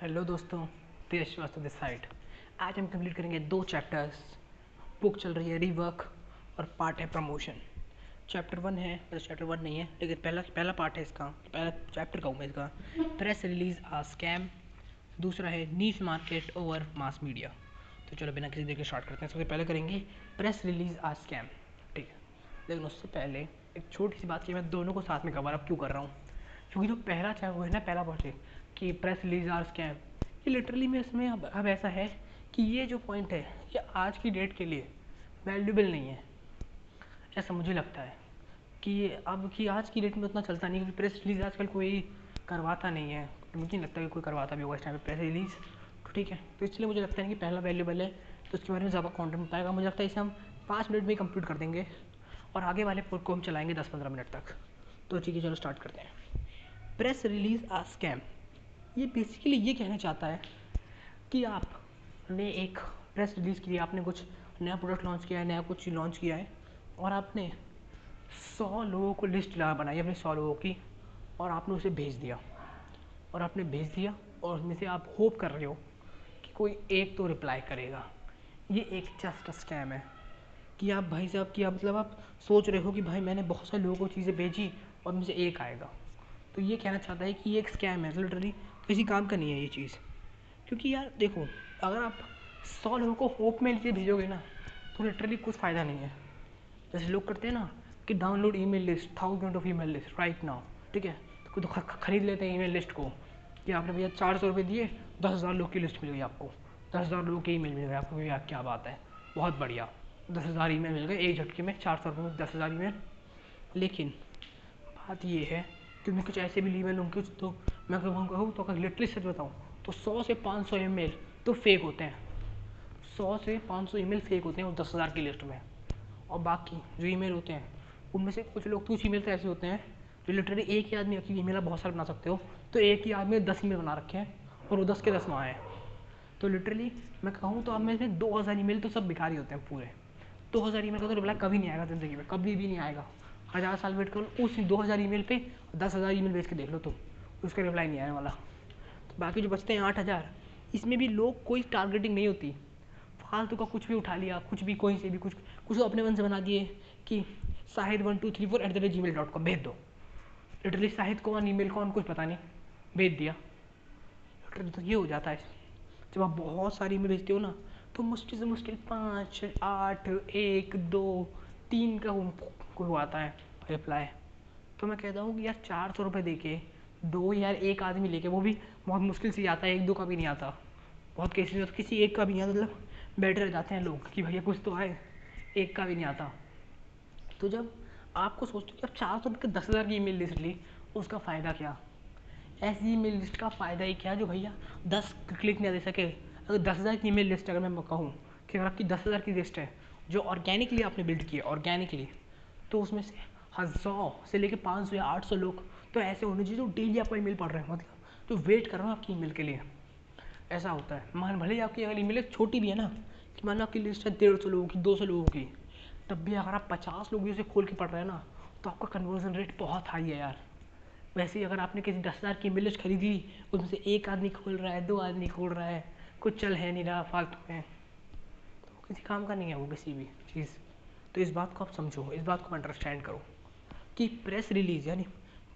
Hello दोस्तों तेज Srivastava this side आज हम कंप्लीट करेंगे दो चैप्टर्स बुक चल रही है रीवर्क और पार्ट है प्रमोशन चैप्टर वन है वैसे चैप्टर वन नहीं है, लेकिन पहला पहला पार्ट है इसका. पहला चैप्टर कहूँ मैं इसका. प्रेस रिलीज़ आ स्कैम दूसरा है नीच मार्केट ओवर मास मीडिया तो चलो बिना किसी देर के स्टार्ट करते हैं. सबसे पहले करेंगे प्रेस रिलीज़ आ स्कैम ठीक है? लेकिन उससे पहले एक छोटी सी बात की, मैं दोनों को साथ में कवर अप क्यों कर रहा हूँ? क्योंकि जो पहला चाहे वो है ना पहला पार्ट कि प्रेस रिलीज़ आर स्कैम ये लिटरली में इसमें अब अब ऐसा है कि ये जो पॉइंट है, ये आज की डेट के लिए वैल्यूबल नहीं है। ऐसा मुझे लगता है कि अब कि आज की डेट में उतना चलता नहीं क्योंकि प्रेस रिलीज़ आजकल कोई करवाता नहीं है। मुझे नहीं लगता कि कोई करवाता भी होगा इस टाइम पे प्रेस रिलीज़ तो ठीक है तो इसलिए मुझे लगता है कि पहला वैल्यूबल है तो उसके बारे में ज़्यादा कॉन्टेंट पाएगा मुझे लगता है इसे हम पाँच मिनट में ही कंप्लीट कर देंगे, और आगे वाले पोर्ट को हम चलाएँगे दस पंद्रह मिनट तक। तो ठीक है, चलो स्टार्ट करते हैं। प्रेस रिलीज़ आ स्कैम ये बेसिकली ये कहना चाहता है कि आपने एक प्रेस रिलीज़ की आपने कुछ नया प्रोडक्ट लॉन्च किया है, नया कुछ लॉन्च किया है, और आपने सौ लोगों को लिस्ट बनाई अपने सौ लोगों की, और आपने उसे भेज दिया। और आपने भेज दिया, और उसमें से आप होप कर रहे हो कि कोई एक तो रिप्लाई करेगा। ये एक जस्ट स्कैम है। कि आप भाई साहब, की मतलब आप सोच रहे हो कि भाई मैंने बहुत सारे लोगों को चीज़ें भेजी, और मुझे एक आएगा। तो ये कहना चाहता है कि ये एक स्कैम है लिटरली किसी काम का नहीं है ये चीज़। क्योंकि यार देखो, अगर आप सौ लोगों को होप में लिए भेजोगे ना तो लिटरली कुछ फ़ायदा नहीं है। जैसे लोग करते हैं ना कि download email list thousand of email list right now ठीक है? तो खरीद लेते हैं ईमेल लिस्ट को कि आपने भैया चार सौ रुपये दिए, दस हज़ार लोग की लिस्ट मिल गई आपको। दस हज़ार लोगों के ईमेल मिल गए आपको, भैया क्या बात है, बहुत बढ़िया। दस हज़ार ई मेल मिल गए एक झटके में चार सौ रुपये में दस हज़ार ई मेल लेकिन बात ये है कि मैं कुछ ऐसे भी ईमेल होंगे तो मैं कहूँ तो अगर लिटरली सच बताऊँ तो सौ से पाँच सौ ई तो फेक होते हैं। सौ से पाँच सौ ई मेल फेक होते हैं और दस हज़ार की लिस्ट में। और बाकी जो ईमेल होते हैं, उनमें से कुछ लोग, कुछ ई मेल तो ऐसे होते हैं जो लिटरली एक ही आदमी की ईमेल आप बहुत सारे बना सकते हो। तो एक ही आदमी दस ई मेल बना रखे हैं और वो दस के दस वहाँ हैं। तो लिटरली मैं कहूँ तो अब में दो हज़ार ई मेल तो सब बेकार ही होते हैं पूरे। दो हज़ार ई मेल का तो रिप्लाई कभी नहीं आएगा ज़िंदगी में, कभी भी नहीं आएगा। हज़ार साल वेट करो, उस दो हज़ार ई पे दस हज़ार ई भेज के देख लो तुम। उसका रिप्लाई नहीं आने वाला। तो बाकी जो बचते हैं आठ हज़ार, इसमें भी लोग कोई टारगेटिंग नहीं होती। फालतू का कुछ भी उठा लिया, कुछ भी कोई से भी कुछ कुछ तो अपने मन से बना दिए कि Sahid one two three four at the rate gmail dot com भेज दो। लिटरली साहिद कौन ई मेल कौन, कुछ पता नहीं। भेज दिया। लिटरली तो ये हो जाता है। जब आप बहुत सारी ईमेल भेजते हो ना तो मुश्किल से मुश्किल पाँच, आठ, एक, दो, तीन का कोई आता है रिप्लाई तो मैं कहता हूँ कि यार चार सौ रुपये दे के दो यार एक आदमी लेके, वो भी बहुत मुश्किल से आता है, एक दो का भी नहीं आता. बहुत केसेस में तो किसी एक का भी नहीं आता मतलब बैठे रह जाते हैं लोग कि भैया कुछ तो आए, एक का भी नहीं आता. तो जब आपको सोचते हो कि चार सौ रुपये दस हज़ार की ईमेल लिस्ट ली, उसका फ़ायदा क्या? ऐसी ईमेल लिस्ट का फ़ायदा ही क्या जो भैया दस क्लिक नहीं दे सके? अगर दस हज़ार की ईमेल लिस्ट अगर मैं कहूँ कि अगर आपकी दस हज़ार की लिस्ट है, जो ऑर्गेनिकली आपने बिल्ड किया ऑर्गेनिकली तो उसमें से हज़ार से लेके पाँच सौ या आठ सौ लोग तो ऐसे होने चाहिए जो डेली आपको ईमेल पढ़ रहे हैं मतलब। जो वेट कर रहे हो आपकी ईमेल के लिए। ऐसा होता है। मान, भले ही आपकी अगर ईमेल छोटी भी है ना, कि मान लो आपकी लिस्ट है डेढ़ सौ लोगों की, दो सौ लोगों की, तब भी अगर आप पचास लोग भी उसे खोल के पढ़ रहे हैं ना तो आपका कन्वर्जन रेट बहुत हाई है यार। वैसे ही अगर आपने किसी दस हज़ार की ईमेल लिस्ट खरीद, उसमें से एक आदमी खोल रहा है, दो आदमी खोल रहा है, कुछ चल है नहीं रहा, फालतू में। तो किसी काम का नहीं है वो किसी भी चीज़। तो इस बात को आप समझो, इस बात को अंडरस्टैंड करो कि प्रेस रिलीज़ यानी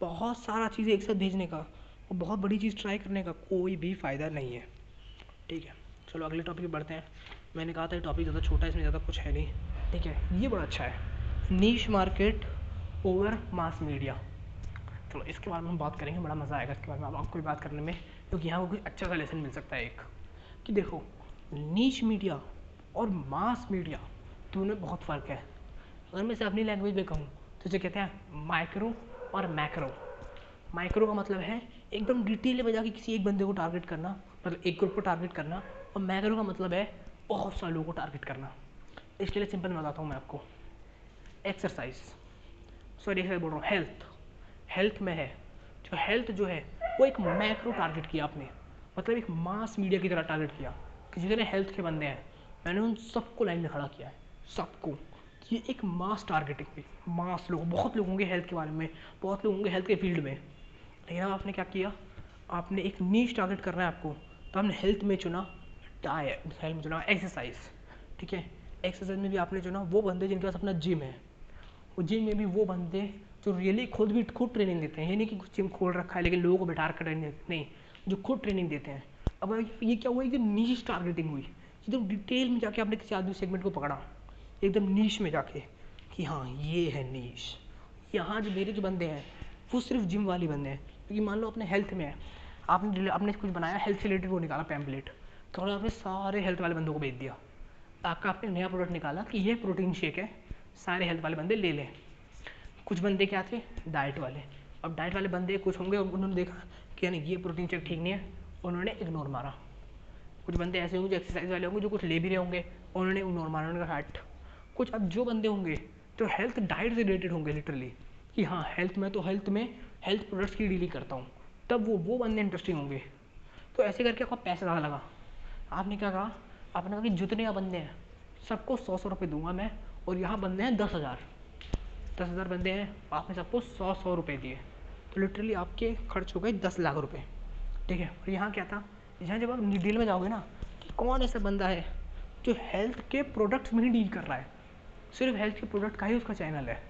बहुत सारा चीज़ एक साथ भेजने का और बहुत बड़ी चीज़ ट्राई करने का कोई भी फ़ायदा नहीं है। ठीक है, चलो अगले टॉपिक बढ़ते हैं। मैंने कहा था टॉपिक ज़्यादा छोटा है, इसमें ज़्यादा कुछ है नहीं। ठीक है, ये बड़ा अच्छा है। नीच मार्केट ओवर मास मीडिया चलो, इसके बारे में हम बात करेंगे, बड़ा मज़ा आएगा इसके बारे में। आपको बात करने में, क्योंकि यहाँ को कोई अच्छा सा लेसन मिल सकता है एक। कि देखो नीच मीडिया और मास मीडिया दोनों में बहुत फ़र्क है। अगर मैं इसे अपनी लैंग्वेज में कहूँ। तो इसे कहते हैं माइक्रो और मैक्रो माइक्रो का मतलब है एकदम डिटेल में जाके किसी एक बंदे को टारगेट करना मतलब एक ग्रुप को टारगेट करना और मैक्रो का मतलब है बहुत सारे लोगों को टारगेट करना। इसके लिए सिंपल बताता हूँ मैं आपको। एक्सरसाइज सॉरी एक बोल रहा हूँ। हेल्थ हेल्थ में है। जो हेल्थ जो है, वो एक मैक्रो टारगेट किया आपने। मतलब एक मास मीडिया की तरह टारगेट किया। कि जितने हेल्थ के बंदे हैं। मैंने उन सबको लाइन में खड़ा किया है। सबको। ये एक मास टारगेटिंग भी मास लोग, बहुत लोगों के हेल्थ के बारे में, बहुत लोगों के हेल्थ के फ़ील्ड में। लेकिन अब आपने क्या किया? आपने एक नीच टारगेट करना है आपको तो आपने हेल्थ में चुना डाइट हेल्थ में चुना एक्सरसाइज ठीक है? एक्सरसाइज में भी आपने चुना वो बंदे जिनके पास अपना जिम है। वो जिम में भी वो बंदे जो रियली खुद भी खुद ट्रेनिंग देते हैं, ये नहीं कि जिम खोल रखा है, लेकिन लोगों को बैठा कर ट्रेनिंग नहीं जो खुद ट्रेनिंग देते हैं। अब ये क्या हुआ? एकदम नीच टारगेटिंग हुई। एकदम डिटेल में जाके आपने किसी आदमी सेगमेंट को पकड़ा। एकदम नीच में जाके कि हाँ ये है नीच। यहाँ जो मेरे जो बंदे हैं, वो सिर्फ़ जिम वाले बंदे हैं, क्योंकि मान लो अपने हेल्थ में है। आपने आपने कुछ बनाया, हेल्थ से रिलेटेड वो निकाला पैम्पलेट तो आपने सारे हेल्थ वाले बंदों को भेज दिया। आपका आपने नया प्रोडक्ट निकाला कि ये प्रोटीन शेक है, सारे हेल्थ वाले बंदे ले लें। कुछ बंदे क्या थे? डाइट वाले। अब डाइट वाले बंदे कुछ होंगे उन्होंने देखा कि यानी ये प्रोटीन शेक ठीक नहीं है, उन्होंने इग्नोर मारा। कुछ बंदे ऐसे होंगे जो एक्सरसाइज वाले होंगे, जो कुछ ले भी रहे होंगे, उन्होंने इग्नोर मारा, उन्होंने कहा कुछ अब जो बंदे होंगे जो हेल्थ डाइट से रिलेटेड होंगे लिटरली कि हाँ हेल्थ में तो हेल्थ में हेल्थ प्रोडक्ट्स की डीलिंग करता हूँ। तब वो वो बंदे इंटरेस्टिंग होंगे। तो ऐसे करके आपका पैसा ज़्यादा लगा। आपने क्या कहा? आपने कहा कि जितने बंदे हैं, सबको सौ सौ रुपये दूँगा मैं, और यहाँ बंदे हैं दस हज़ार। दस हज़ार बंदे हैं, आपने सबको सौ सौ रुपये दिए। तो लिटरली आपके खर्च हो गए दस लाख रुपये ठीक है, और यहाँ क्या था? यहाँ जब आप डील में जाओगे ना, कि कौन ऐसा बंदा है, जो हेल्थ के प्रोडक्ट्स में ही डील कर रहा है। सिर्फ़ हेल्थ के प्रोडक्ट का ही उसका चैनल है।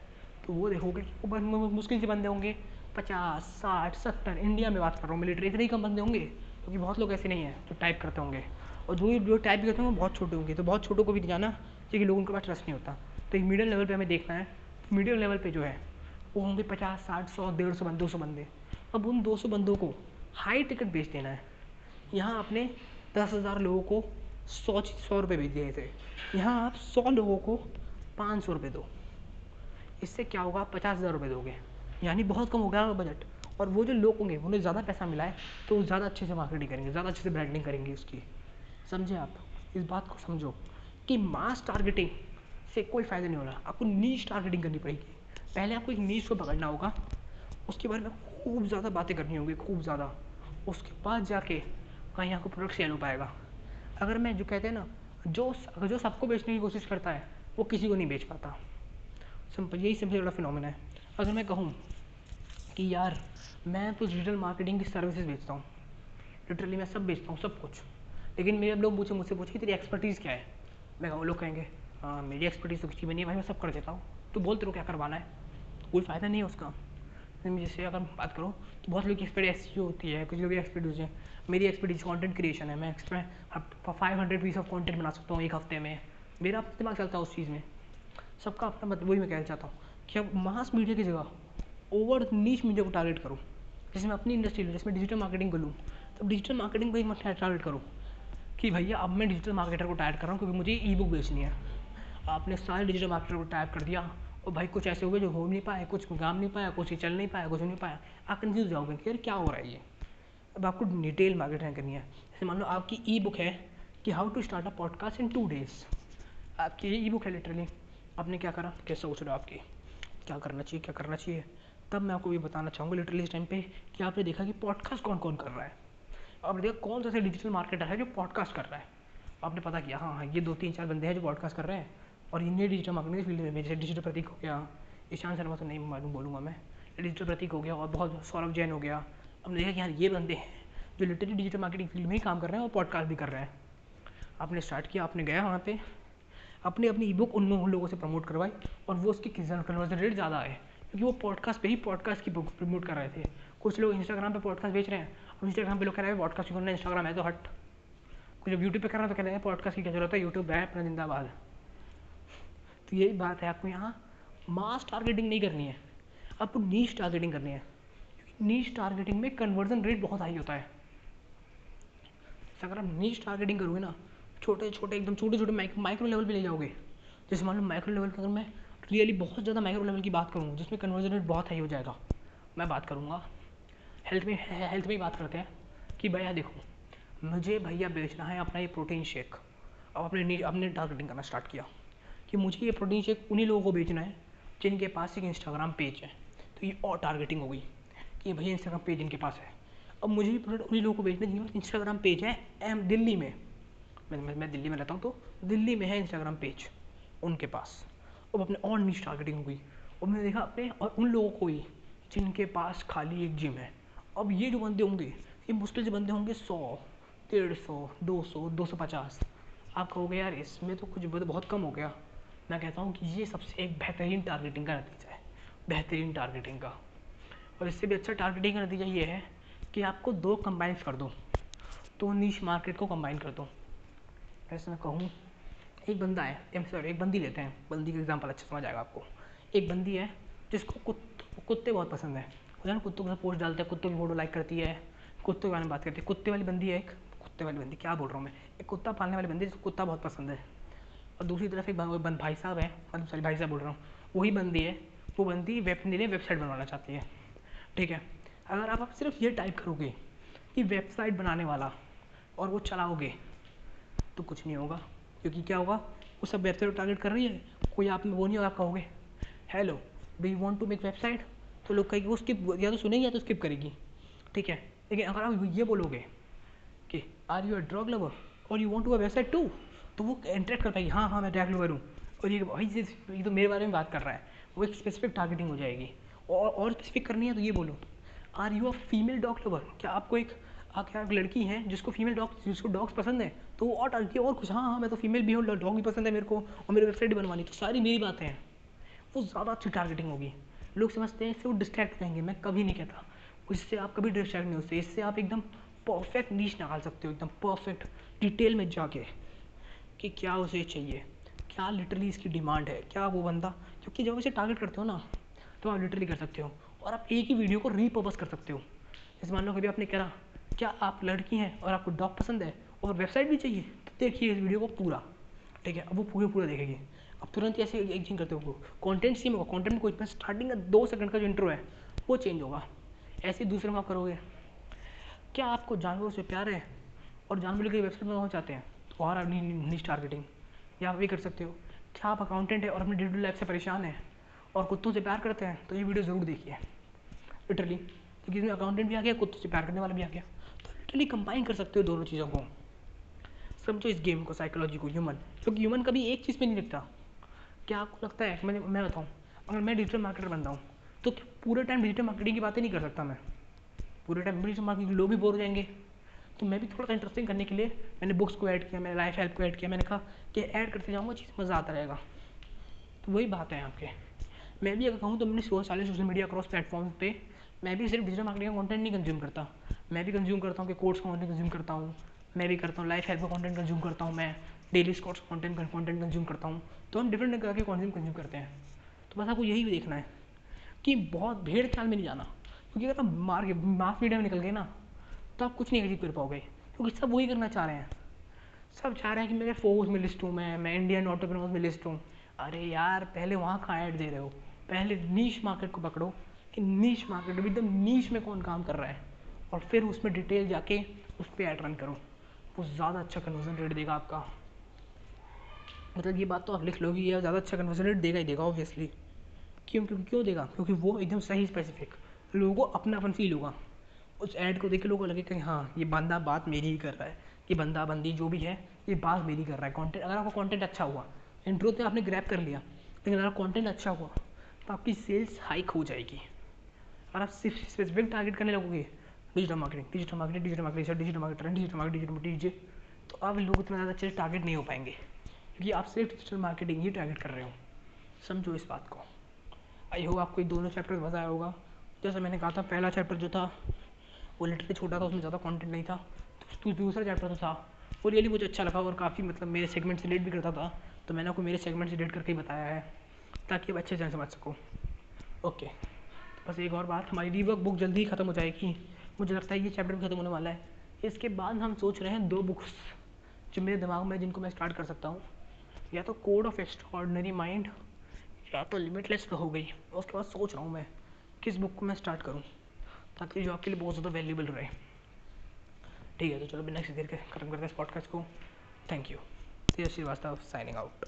तो वो देखोगे मुश्किल से बंदे होंगे। पचास, साठ, सत्तर इंडिया में बात कर रहा हूँ मिलिट्री इतने ही कम बंदे होंगे, क्योंकि बहुत लोग ऐसे नहीं हैं जो टाइप करते होंगे। और जो जो टाइप करते हैं वो बहुत छोटे होंगे। तो बहुत छोटों को भी जाना क्योंकि लोगों के पास ट्रस्ट नहीं होता। तो एक मीडियम लेवल पर हमें देखना है। मीडियम लेवल पर जो है, वो होंगे पचास, साठ, सौ, डेढ़ सौ दो सौ बंदे। अब उन दो सौ बंदों को हाई टिकट बेच देना है। यहाँ आपने दस हज़ार लोगों को सौ सौ रुपये बेच दिए थे। यहाँ आप सौ लोगों को पाँच सौ रुपये दो। इससे क्या होगा? आप पचास हज़ार रुपये दोगे। यानी बहुत कम हो गया बजट और वो जो लोग होंगे, उन्हें ज़्यादा पैसा मिला है तो ज़्यादा अच्छे से मार्केटिंग करेंगे, ज़्यादा अच्छे से ब्रांडिंग करेंगे उसकी। समझे आप? इस बात को समझो कि मास टारगेटिंग से कोई फ़ायदा नहीं हो रहा। आपको नीच टारगेटिंग करनी पड़ेगी। पहले आपको एक नीच को पकड़ना होगा। उसके बारे में खूब ज़्यादा बातें करनी होगी, खूब ज़्यादा। उसके बाद जाके कहीं आपको प्रोडक्ट सेल हो पाएगा। अगर मैं जो कहते हैं ना, जो जो सबको बेचने की कोशिश करता है वो किसी को नहीं बेच पाता। सिंपल, यही सबसे बड़ा फिनोमिना है। अगर मैं कहूँ कि यार, मैं तो डिजिटल मार्केटिंग की सर्विसेज़ बेचता हूँ। लिटरली मैं सब बेचता हूँ, सब कुछ। लेकिन मेरे लोग मुझे मुझसे पूछे कि तेरी एक्सपर्टीज़ क्या है? मैं कहूँ, लोग कहेंगे हाँ मेरी एक्सपर्टीज़ तो किसी में नहीं है भाई, मैं सब कर देता हूँ। तो बोल तेरे को क्या करवाना है? कोई फ़ायदा नहीं है उसका। जैसे अगर बात करो तो बहुत लोग की एक्सपर्ट ऐसी होती है, कुछ लोग एक्सपर्ट होती है। मेरी एक्सपर्टीज कॉन्टेंट क्रिएशन है। मैं expert five hundred piece of content बना सकता हूँ एक हफ़्ते में। मेरा अपना दिमाग चलता है उस चीज़ में। सबका अपना मतलब वही मैं कहना चाहता हूँ कि अब मास मीडिया की जगह ओवर नीच मीडिया को टारगेट करूँ। जैसे मैं अपनी इंडस्ट्री लूँ जिसमें डिजिटल मार्केटिंग करूँ तो डिजिटल मार्केटिंग को ही मैं टारगेट करूँ कि भैया अब मैं डिजिटल मार्केटर को टाइप कर रहा हूँ क्योंकि मुझे ई बुक बेचनी है। आपने सारे डिजिटल मार्केटर को टाइप कर दिया और भाई कुछ ऐसे हो गए जो हो नहीं पाए, कुछ काम नहीं पाया, कुछ चल नहीं पाया, कुछ नहीं पाया। आप कन्फ्यूज़ जाओगे कि यार क्या हो रहा है ये? अब आपको डिटेल मार्केटिंग करनी है। जैसे मान लो आपकी ई बुक है कि how to start a podcast in two days आपकी ई बुक है लिटरली आपने क्या करा? रहे हो आपकी क्या करना चाहिए, क्या करना चाहिए? तब मैं आपको ये बताना चाहूँगा लिटरली इस टाइम पे कि आपने देखा कि पॉडकास्ट कौन कौन कर रहा है। आपने देखा कौन सा डिजिटल मार्केटर है जो पॉडकास्ट कर रहा है? आपने पता किया हाँ हाँ ये दो तीन चार बंदे हैं जो पॉडकास्ट कर रहे हैं। और इन्हें डिजिटल मार्केटिंग की फ़ील्ड में जैसे डिजिटल प्रतीक हो गया, ईशान शर्मा तो नहीं मालूम बोलूँगा मैं। डिजिटल प्रतीक हो गया और बहुत सौरभ जैन हो गया। हमने देखा कि यार ये बंदे हैं जो लिटरली डिजिटल मार्केटिंग फ़ील्ड में ही काम कर रहे हैं और पॉडकास्ट भी कर रहे हैं। आपने स्टार्ट किया, आपने गया वहाँ पे। अपनी अपनी ई बुक उन लोगों से प्रमोट करवाई और वो उसकी कन्वर्जन रेट ज़्यादा आए। क्योंकि वो पॉडकास्ट पे ही पॉडकास्ट की बुक प्रमोट कर रहे थे। कुछ लोग इंस्टाग्राम पे पॉडकास्ट बेच रहे हैं अब इंस्टाग्राम पे लोग कह रहे हैं पॉडकास्ट क्यों करना इंस्टाग्राम है तो हट। कुछ यूट्यूब पे कर रहे हैं तो कह रहे हैं पॉडकास्ट की क्या ज़रूरत है? यूट्यूब है अपना जिंदाबाद। तो यही बात है आपको यहाँ मास टारगेटिंग नहीं करनी है। आपको नीच टारगेटिंग करनी है। नीच टारगेटिंग में कन्वर्जन रेट बहुत हाई होता है। अगर आप नीच टारगेटिंग करोगे ना छोटे छोटे, एकदम छोटे छोटे माइक्रो लेवल पर ले जाओगे। जैसे मान लो माइक्रो लेवल पर अगर मैं रियली बहुत ज़्यादा माइक्रो लेवल की बात करूँ, जिसमें कन्वर्जन रेट बहुत हाई हो जाएगा, मैं बात करूँगा। हेल्थ में हेल्थ में ही बात करते हैं कि भैया देखो, मुझे भैया बेचना है अपना ये प्रोटीन शेक अब अपने अपने टारगेटिंग करना स्टार्ट किया कि मुझे ये प्रोटीन शेक उन्हीं लोगों को बेचना है, जिनके पास एक इंस्टाग्राम पेज है। तो ये और टारगेटिंग हो गई कि भैया इंस्टाग्राम पेज इनके पास है। अब मुझे ये प्रोडक्ट उन्हीं लोगों को बेचना है जिनके पास इंस्टाग्राम पेज है एम दिल्ली में। मैं, मैं दिल्ली में रहता हूँ तो दिल्ली में है इंस्टाग्राम पेज उनके पास। अब अपने और नीच टारगेटिंग हुई और मैंने देखा अपने और उन लोगों को ही जिनके पास खाली एक जिम है। अब ये जो बंदे होंगे ये मुश्किल से बंदे होंगे सौ डेढ़ सौ दो सौ दो सौ पचास। आप कहोगे यार इसमें तो कुछ बहुत कम हो गया। मैं कहता हूँ कि ये सबसे एक बेहतरीन टारगेटिंग का नतीजा है बेहतरीन टारगेटिंग का। और इससे भी अच्छा टारगेटिंग का नतीजा ये है कि आपको दो कंबाइंस कर दो तो नीच मार्केट को कंबाइन कर दो। ऐसे कहूँ एक बंदा है एम सॉरी एक बंदी लेते हैं। बंदी का एग्ज़ाम्पल अच्छा समझ आएगा आपको। एक बंदी है जिसको कुत, कुत्ते बहुत पसंद है। ना कुत्तों के पोस्ट डालते हैं कुत्तों की फ़ोटो लाइक करती है कुत्तों के बारे में बात करती है। कुत्ते वाली बंदी है एक कुत्ते वाली बंदी क्या बोल रहा हूँ मैं? एक कुत्ता पालने वाली बंदी जिसको कुत्ता बहुत पसंद है। और दूसरी तरफ़ एक बंद भाई साहब है मतलब सॉरी भाई साहब बोल रहा हूँ वही बंदी है वो बंदी वेब ने वेबसाइट बनवाना चाहती है। ठीक है? अगर आप सिर्फ़ ये टाइप करोगे कि वेबसाइट बनाने वाला और वो चलाओगे तो कुछ नहीं होगा। क्योंकि क्या होगा? वो सब वेबसाइट टारगेट कर रही है। कोई आप में वो नहीं होगा आप कहोगे hello do you want to make website तो लोग कहेगी, वो स्किप या तो सुनेगी या तो स्किप करेगी। ठीक है? लेकिन अगर आप ये बोलोगे कि are you a drug lover और you want to a website to तो वो इंटरेक्ट कर पाएगी हाँ हाँ मैं ड्रग लवर हूँ। और ये भाई, ये तो मेरे बारे में बात कर रहा है। वो एक स्पेसिफिक टारगेटिंग हो जाएगी। और और स्पेसिफिक करनी है तो ये बोलो are you a female dog lover क्या आपको एक क्या एक लड़की है जिसको फीमेल डॉग जिसको डॉग्स पसंद है तो वो और टारगेट और कुछ हाँ हाँ मैं तो फीमेल भी हूँ डॉग भी पसंद है मेरे को, और मेरी वेबसाइट भी बनवानी तो सारी मेरी बातें हैं। वो ज़्यादा अच्छी टारगेटिंग होगी। लोग समझते हैं, इससे वो डिस्ट्रैक्ट करेंगे मैं कभी नहीं कहता। उससे आप कभी डिस्ट्रैक्ट नहीं होते, इससे आप एकदम परफेक्ट नीच निकाल सकते हो, एकदम परफेक्ट डिटेल में जाके, कि क्या उसे चाहिए, क्या लिटरली इसकी डिमांड है, क्या वो बंदा, क्योंकि जब उसे टारगेट करते हो ना तो आप लिटरली कर सकते हो, और आप एक ही वीडियो को रीपर्पज कर सकते हो। जैसे मान लो कभी आपने कहा क्या आप लड़की हैं और आपको डॉग पसंद है? और वेबसाइट भी चाहिए? तो देखिए इस वीडियो को पूरा। ठीक है, अब वो पूरे पूरा देखेगी। अब तुरंत ऐसे एक चीज़ करते हो कॉन्टेंट सेम होगा। कॉन्टेंट में कोई स्टार्टिंग का दो सेकंड का जो इंट्रो है, वो चेंज होगा। ऐसे ही दूसरे में आप करोगे। क्या आपको जानवरों से प्यार है? और जानवरों की वेबसाइट में चाहते हैं? तो और अपनी निश टारगेटिंग या आप भी कर सकते हो। क्या आप अकाउंटेंट है और अपनी डिजिटल लाइफ से परेशान है? और कुत्तों से प्यार करते हैं? तो ये वीडियो ज़रूर देखिए। लिटरली क्योंकि इसमें अकाउंटेंट भी आ गया, कुत्तों से प्यार करने वाला भी आ गया। लिटरली कंबाइन कर सकते हो दोनों चीज़ों को। समझो इस गेम को साइकोलॉजी को ह्यूमन क्योंकि ह्यूमन कभी एक चीज़ पे नहीं लिखता क्या आपको लगता है? मैं मैं बताऊँ। अगर मैं डिजिटल मार्केटर बनता हूँ तो पूरे टाइम डिजिटल मार्केटिंग की बातें नहीं कर सकता मैं? पूरे टाइम डिजिटल मार्केटिंग लोग भी बोर हो जाएँगे। तो मैं भी थोड़ा सा इंटरेस्टिंग करने के लिए मैंने बुक्स को ऐड किया, मैंने लाइफ हेल्प को ऐड किया। मैंने कहा कि ऐड करते जाऊँगा, चीज़ मज़ा आता रहेगा। तो वही बात है आपके। मैं भी अगर कहूँ तो मैंने सारे सोशल मीडिया क्रॉस प्लेटफॉर्म पर मैं भी सिर्फ़ डिजिटल मार्केटिंग का कंटेंट नहीं कंज्यूम करता। मैं भी कंज्यूम करता हूँ कि कोर्स का कंटेंट कंज्यूम करता हूँ। मैं भी करता हूँ लाइफ हेल्प का कॉन्टेंट कंज्यूम करता हूँ मैं। Daily Scots content content consume करता हूँ। तो हम डिफरेंट तरह के कंज्यूम कंज्यूम करते हैं। तो बस आपको यही देखना है कि बहुत भीड़ चाल में नहीं जाना। क्योंकि अगर आप मार मास मीडिया में निकल गए ना तो आप कुछ नहीं अचीव कर पाओगे। क्योंकि सब वही करना चाह रहे हैं। सब चाह रहे हैं कि मेरे फोर्स में लिस्ट हूँ मैं मैं इंडियन ऑटोप्रेनर्स में लिस्ट हूँ। अरे यार, पहले वहाँ कहाँ ऐड दे रहे हो। पहले नीच मार्केट को पकड़ो। कि नीच मार्केट एकदम नीच में कौन काम कर रहा है? और फिर उसमें डिटेल जाके उस पर ऐड रन करो। वो ज़्यादा अच्छा कन्वर्जन रेट देगा आपका। मतलब ये बात तो आप लिख लो कि ये ज़्यादा अच्छा कन्वर्जन रेट देगा ही देगा ऑब्वियसली क्यों क्योंकि क्यों देगा? क्योंकि वो एकदम सही स्पेसिफिक लोगों को अपना अपन फील होगा। उस ऐड को देख के लोगों को लगे कि हाँ ये बंदा बात मेरी ही कर रहा है। ये बंदा, बंदी जो भी है, ये बात मेरी कर रहा है। कॉन्टेंट अगर आपका कॉन्टेंट अच्छा हुआ इंट्रो तो आपने ग्रैप कर लिया, लेकिन अगर कॉन्टेंट अच्छा हुआ तो आपकी सेल्स हाइक हो जाएगी। और आप सिर्फ़ स्पेसिफिक टारगेट करने लगोगे digital marketing digital marketing digital marketing digital marketing digital marketing digital DJ तो आप लोग इतना ज़्यादा अच्छे टारगेट नहीं हो पाएँगे, क्योंकि आप सिर्फ़ डिजिटल मार्केटिंग ही टारगेट कर रहे हो। समझो इस बात को। आई होप आपको ये दोनों चैप्टर मज़ा आया होगा। जैसा मैंने कहा था, पहला चैप्टर जो था, वो लिटरली छोटा था, उसमें ज़्यादा कॉन्टेंट नहीं था। तो दूसरा चैप्टर तो था, वो रियली मुझे अच्छा लगा और काफ़ी मतलब मेरे सेगमेंट से रिलेट भी करता था। तो मैंने आपको मेरे सेगमेंट से रिलेट करके ही बताया है, ताकि आप अच्छे से समझ सको। ओके बस एक और बात, हमारी रीवर्क बुक जल्दी ही ख़त्म हो जाएगी। मुझे लगता है ये चैप्टर भी ख़त्म होने वाला है। इसके बाद हम सोच रहे हैं दो बुक्स जो मेरे दिमाग में जिनको मैं स्टार्ट कर सकता हूँ। या तो कोड ऑफ़ एक्स्ट्रॉर्डनरी माइंड या तो लिमिटलेस हो गई। उसके बाद सोच रहा हूँ मैं, किस बुक को मैं स्टार्ट करूँ, ताकि जो आपके लिए बहुत ज़्यादा वैल्यूबल रहे। ठीक है तो चलो बिना किसी देर के खत्म करते हैं इस पॉडकास्ट को। Thank you Srivastava signing out